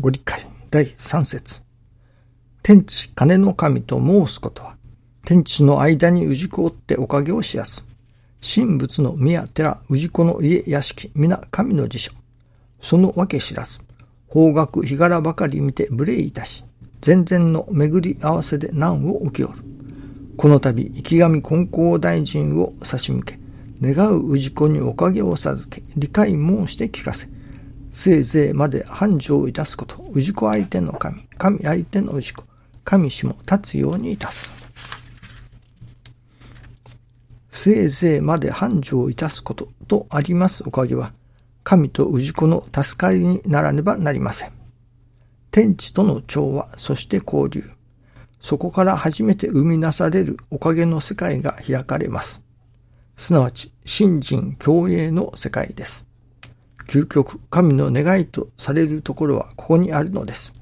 ご理解第三節天地金の神と申すことは、天地の間に氏子をっておかげをしやす。神仏の宮寺氏子の家屋敷皆神の辞書。そのわけ知らず。方角日柄ばかり見て無礼いたし。全然の巡り合わせで難を受けおる。この度、池上金光大臣を差し向け、願う氏子におかげを授け、理解申して聞かせ、せいぜいまで繁盛いたすこと、氏子相手の神、神相手の氏子、神氏も立つようにいたす。せいぜいまで繁盛いたすこととありますおかげは、神と氏子の助かりにならねばなりません。天地との調和、そして交流。そこから初めて生み出されるおかげの世界が開かれます。すなわち、信心共栄の世界です。究極、神の願いとされるところはここにあるのです。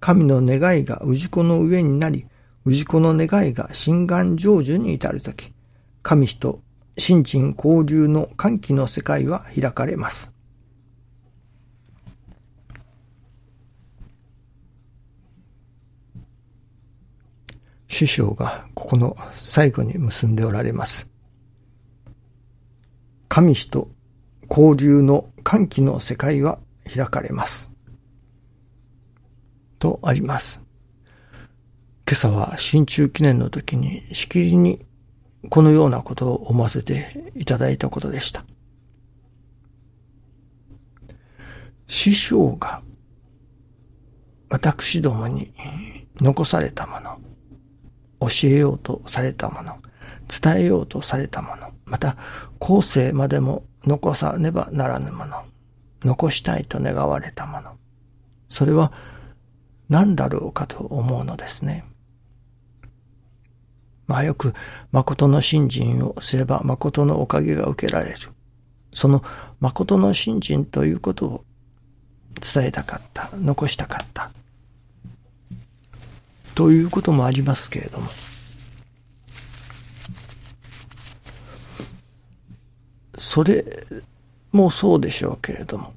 神の願いが氏子の上になり、氏子の願いが心願成就に至るとき、神と新人交流の歓喜の世界は開かれます。師匠がここの最後に結んでおられます。神と交流の歓喜の世界は開かれます。とあります。今朝は新中記念の時にしきりにこのようなことを思わせていただいたことでした。師匠が私どもに残されたもの、教えようとされたもの、伝えようとされたもの、また後世までも残さねばならぬもの、残したいと願われたもの、それは何だろうかと思うのですね。まあよく、誠の信心をすれば誠のおかげが受けられる。その誠の信心ということを伝えたかった、残したかった。ということもありますけれども。それもそうでしょうけれども、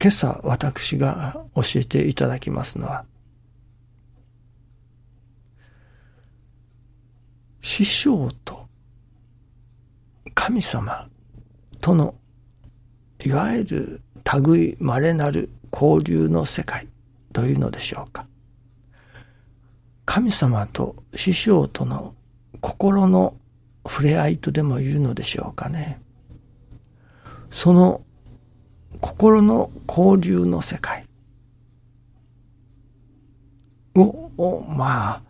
今朝私が教えていただきますのは、師匠と神様とのいわゆる類稀なる交流の世界というのでしょうか。神様と師匠との心の触れ合いとでも言うのでしょうかね。その心の交流の世界を、まあ、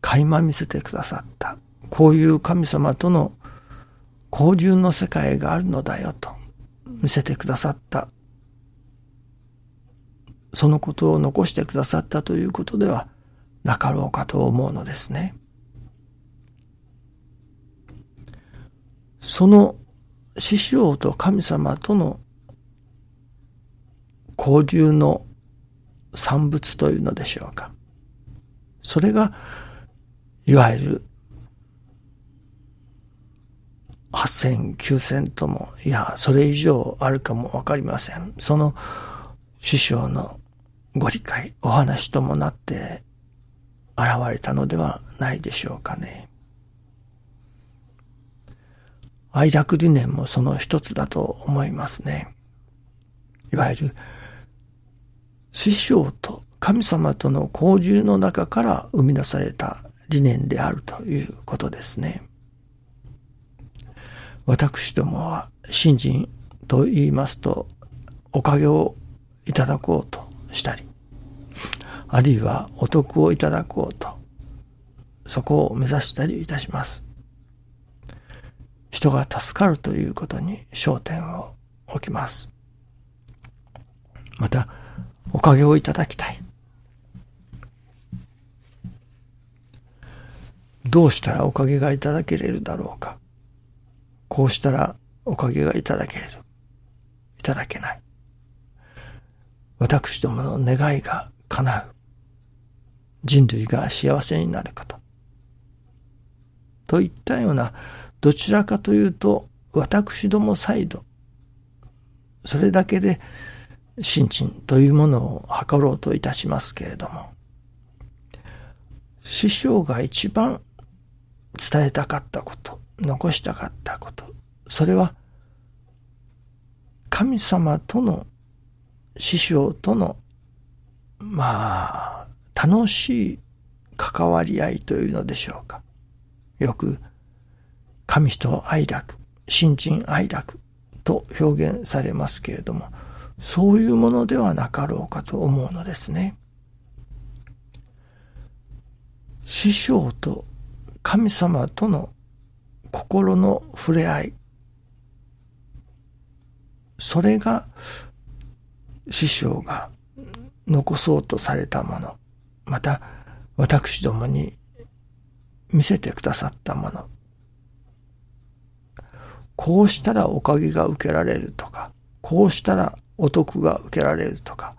垣間見せてくださった。こういう神様との交流の世界があるのだよと見せてくださった。そのことを残してくださったということではなかろうかと思うのですね。その師匠と神様との交流の産物というのでしょうか。それが、いわゆる、八千、九千とも、いや、それ以上あるかもわかりません。その師匠のご理解、お話ともなって現れたのではないでしょうかね。愛楽理念もその一つだと思いますね。いわゆる師匠と神様との交流の中から生み出された理念であるということですね。私どもは信心と言いますとおかげをいただこうとしたり、あるいはお得をいただこうと、そこを目指したりいたします。人が助かるということに焦点を置きます。また、おかげをいただきたい。どうしたらおかげがいただけれるだろうか。こうしたらおかげがいただけれる。いただけない。私どもの願いが叶う。人類が幸せになること。といったような、どちらかというと、私どもサイド、それだけで新陳というものを図ろうといたしますけれども、師匠が一番伝えたかったこと、残したかったこと、それは神様との師匠とのまあ楽しい関わり合いというのでしょうか。よく神人愛楽、新陳愛楽と表現されますけれども、そういうものではなかろうかと思うのですね。師匠と神様との心の触れ合い、それが師匠が残そうとされたもの、また私どもに見せてくださったもの、こうしたらおかげが受けられるとか、こうしたらお得が受けられるとか、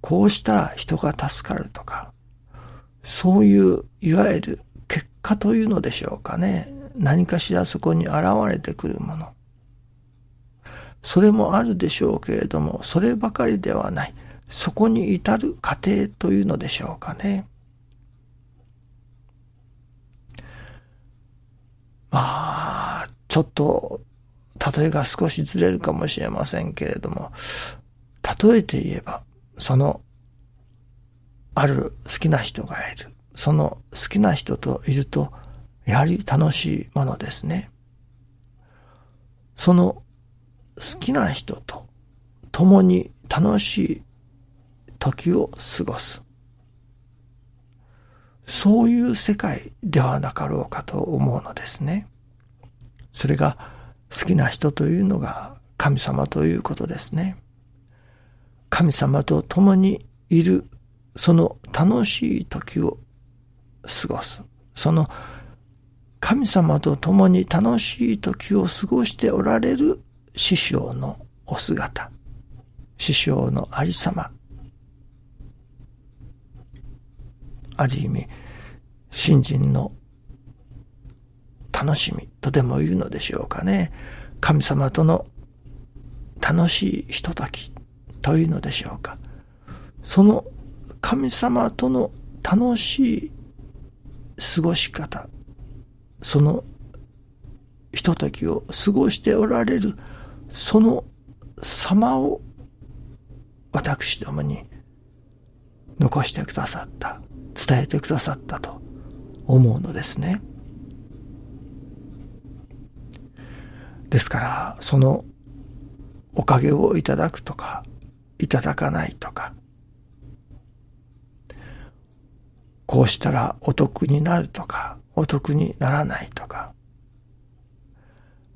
こうしたら人が助かるとか、そういういわゆる結果というのでしょうかね。何かしらそこに現れてくるもの。それもあるでしょうけれども、そればかりではない。そこに至る過程というのでしょうかね。まあ、ちょっと例えが少しずれるかもしれませんけれども、例えて言えば、その、ある好きな人がいる。その好きな人といると、やはり楽しいものですね。その好きな人と共に楽しい時を過ごす。そういう世界ではなかろうかと思うのですね。それが好きな人というのが神様ということですね。神様と共にいるその楽しい時を過ごす。その神様と共に楽しい時を過ごしておられる師匠のお姿、師匠のありさま、ある意味、信心の楽しみとでも言うのでしょうかね。神様との楽しいひとときというのでしょうか。その神様との楽しい過ごし方、そのひとときを過ごしておられる、その様を私どもに残してくださった、伝えてくださったと思うのですね。ですから、そのおかげをいただくとか、いただかないとか、こうしたらお得になるとか、お得にならないとか、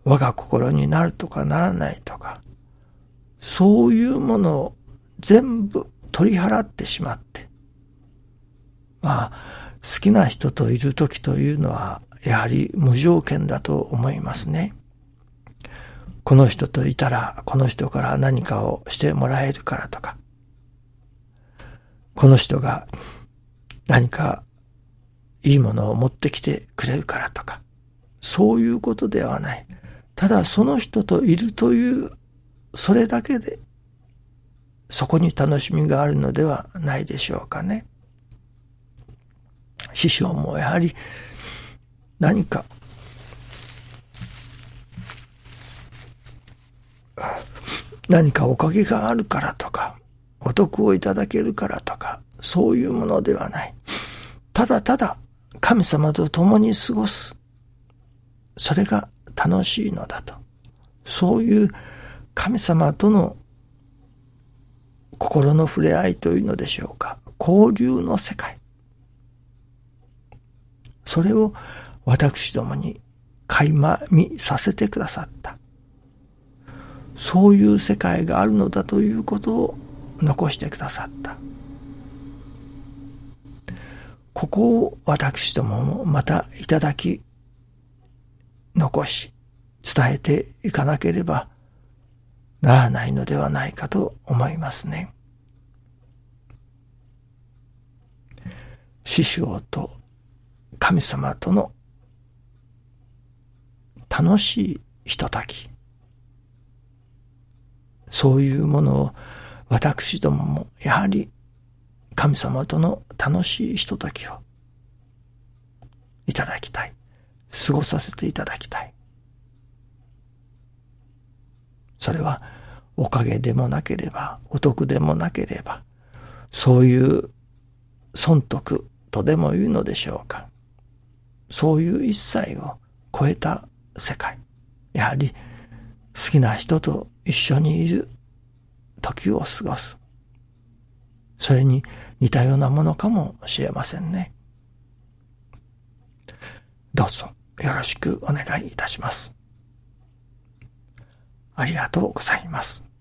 我が心になるとかならないとか、そういうものを全部取り払ってしまって、まあ、好きな人といる時というのは、やはり無条件だと思いますね。この人といたら、この人から何かをしてもらえるからとか、この人が何かいいものを持ってきてくれるからとか、そういうことではない。ただその人といるという、それだけで、そこに楽しみがあるのではないでしょうかね。師匠もやはり何か何かおかげがあるからとか、お得をいただけるからとか、そういうものではない。ただただ神様と共に過ごす。それが楽しいのだと。そういう神様との心の触れ合いというのでしょうか。交流の世界。それを私どもに垣間見させてくださった。そういう世界があるのだということを残してくださった。ここを私どももまたいただき、残し、伝えていかなければならないのではないかと思いますね。師匠と神様との楽しいひととき。そういうものを私どももやはり神様との楽しいひとときをいただきたい。過ごさせていただきたい。それはおかげでもなければ、お得でもなければ、そういう損得とでも言うのでしょうか。そういう一切を超えた世界。やはり好きな人と一緒にいる時を過ごす。それに似たようなものかもしれませんね。どうぞよろしくお願いいたします。ありがとうございます。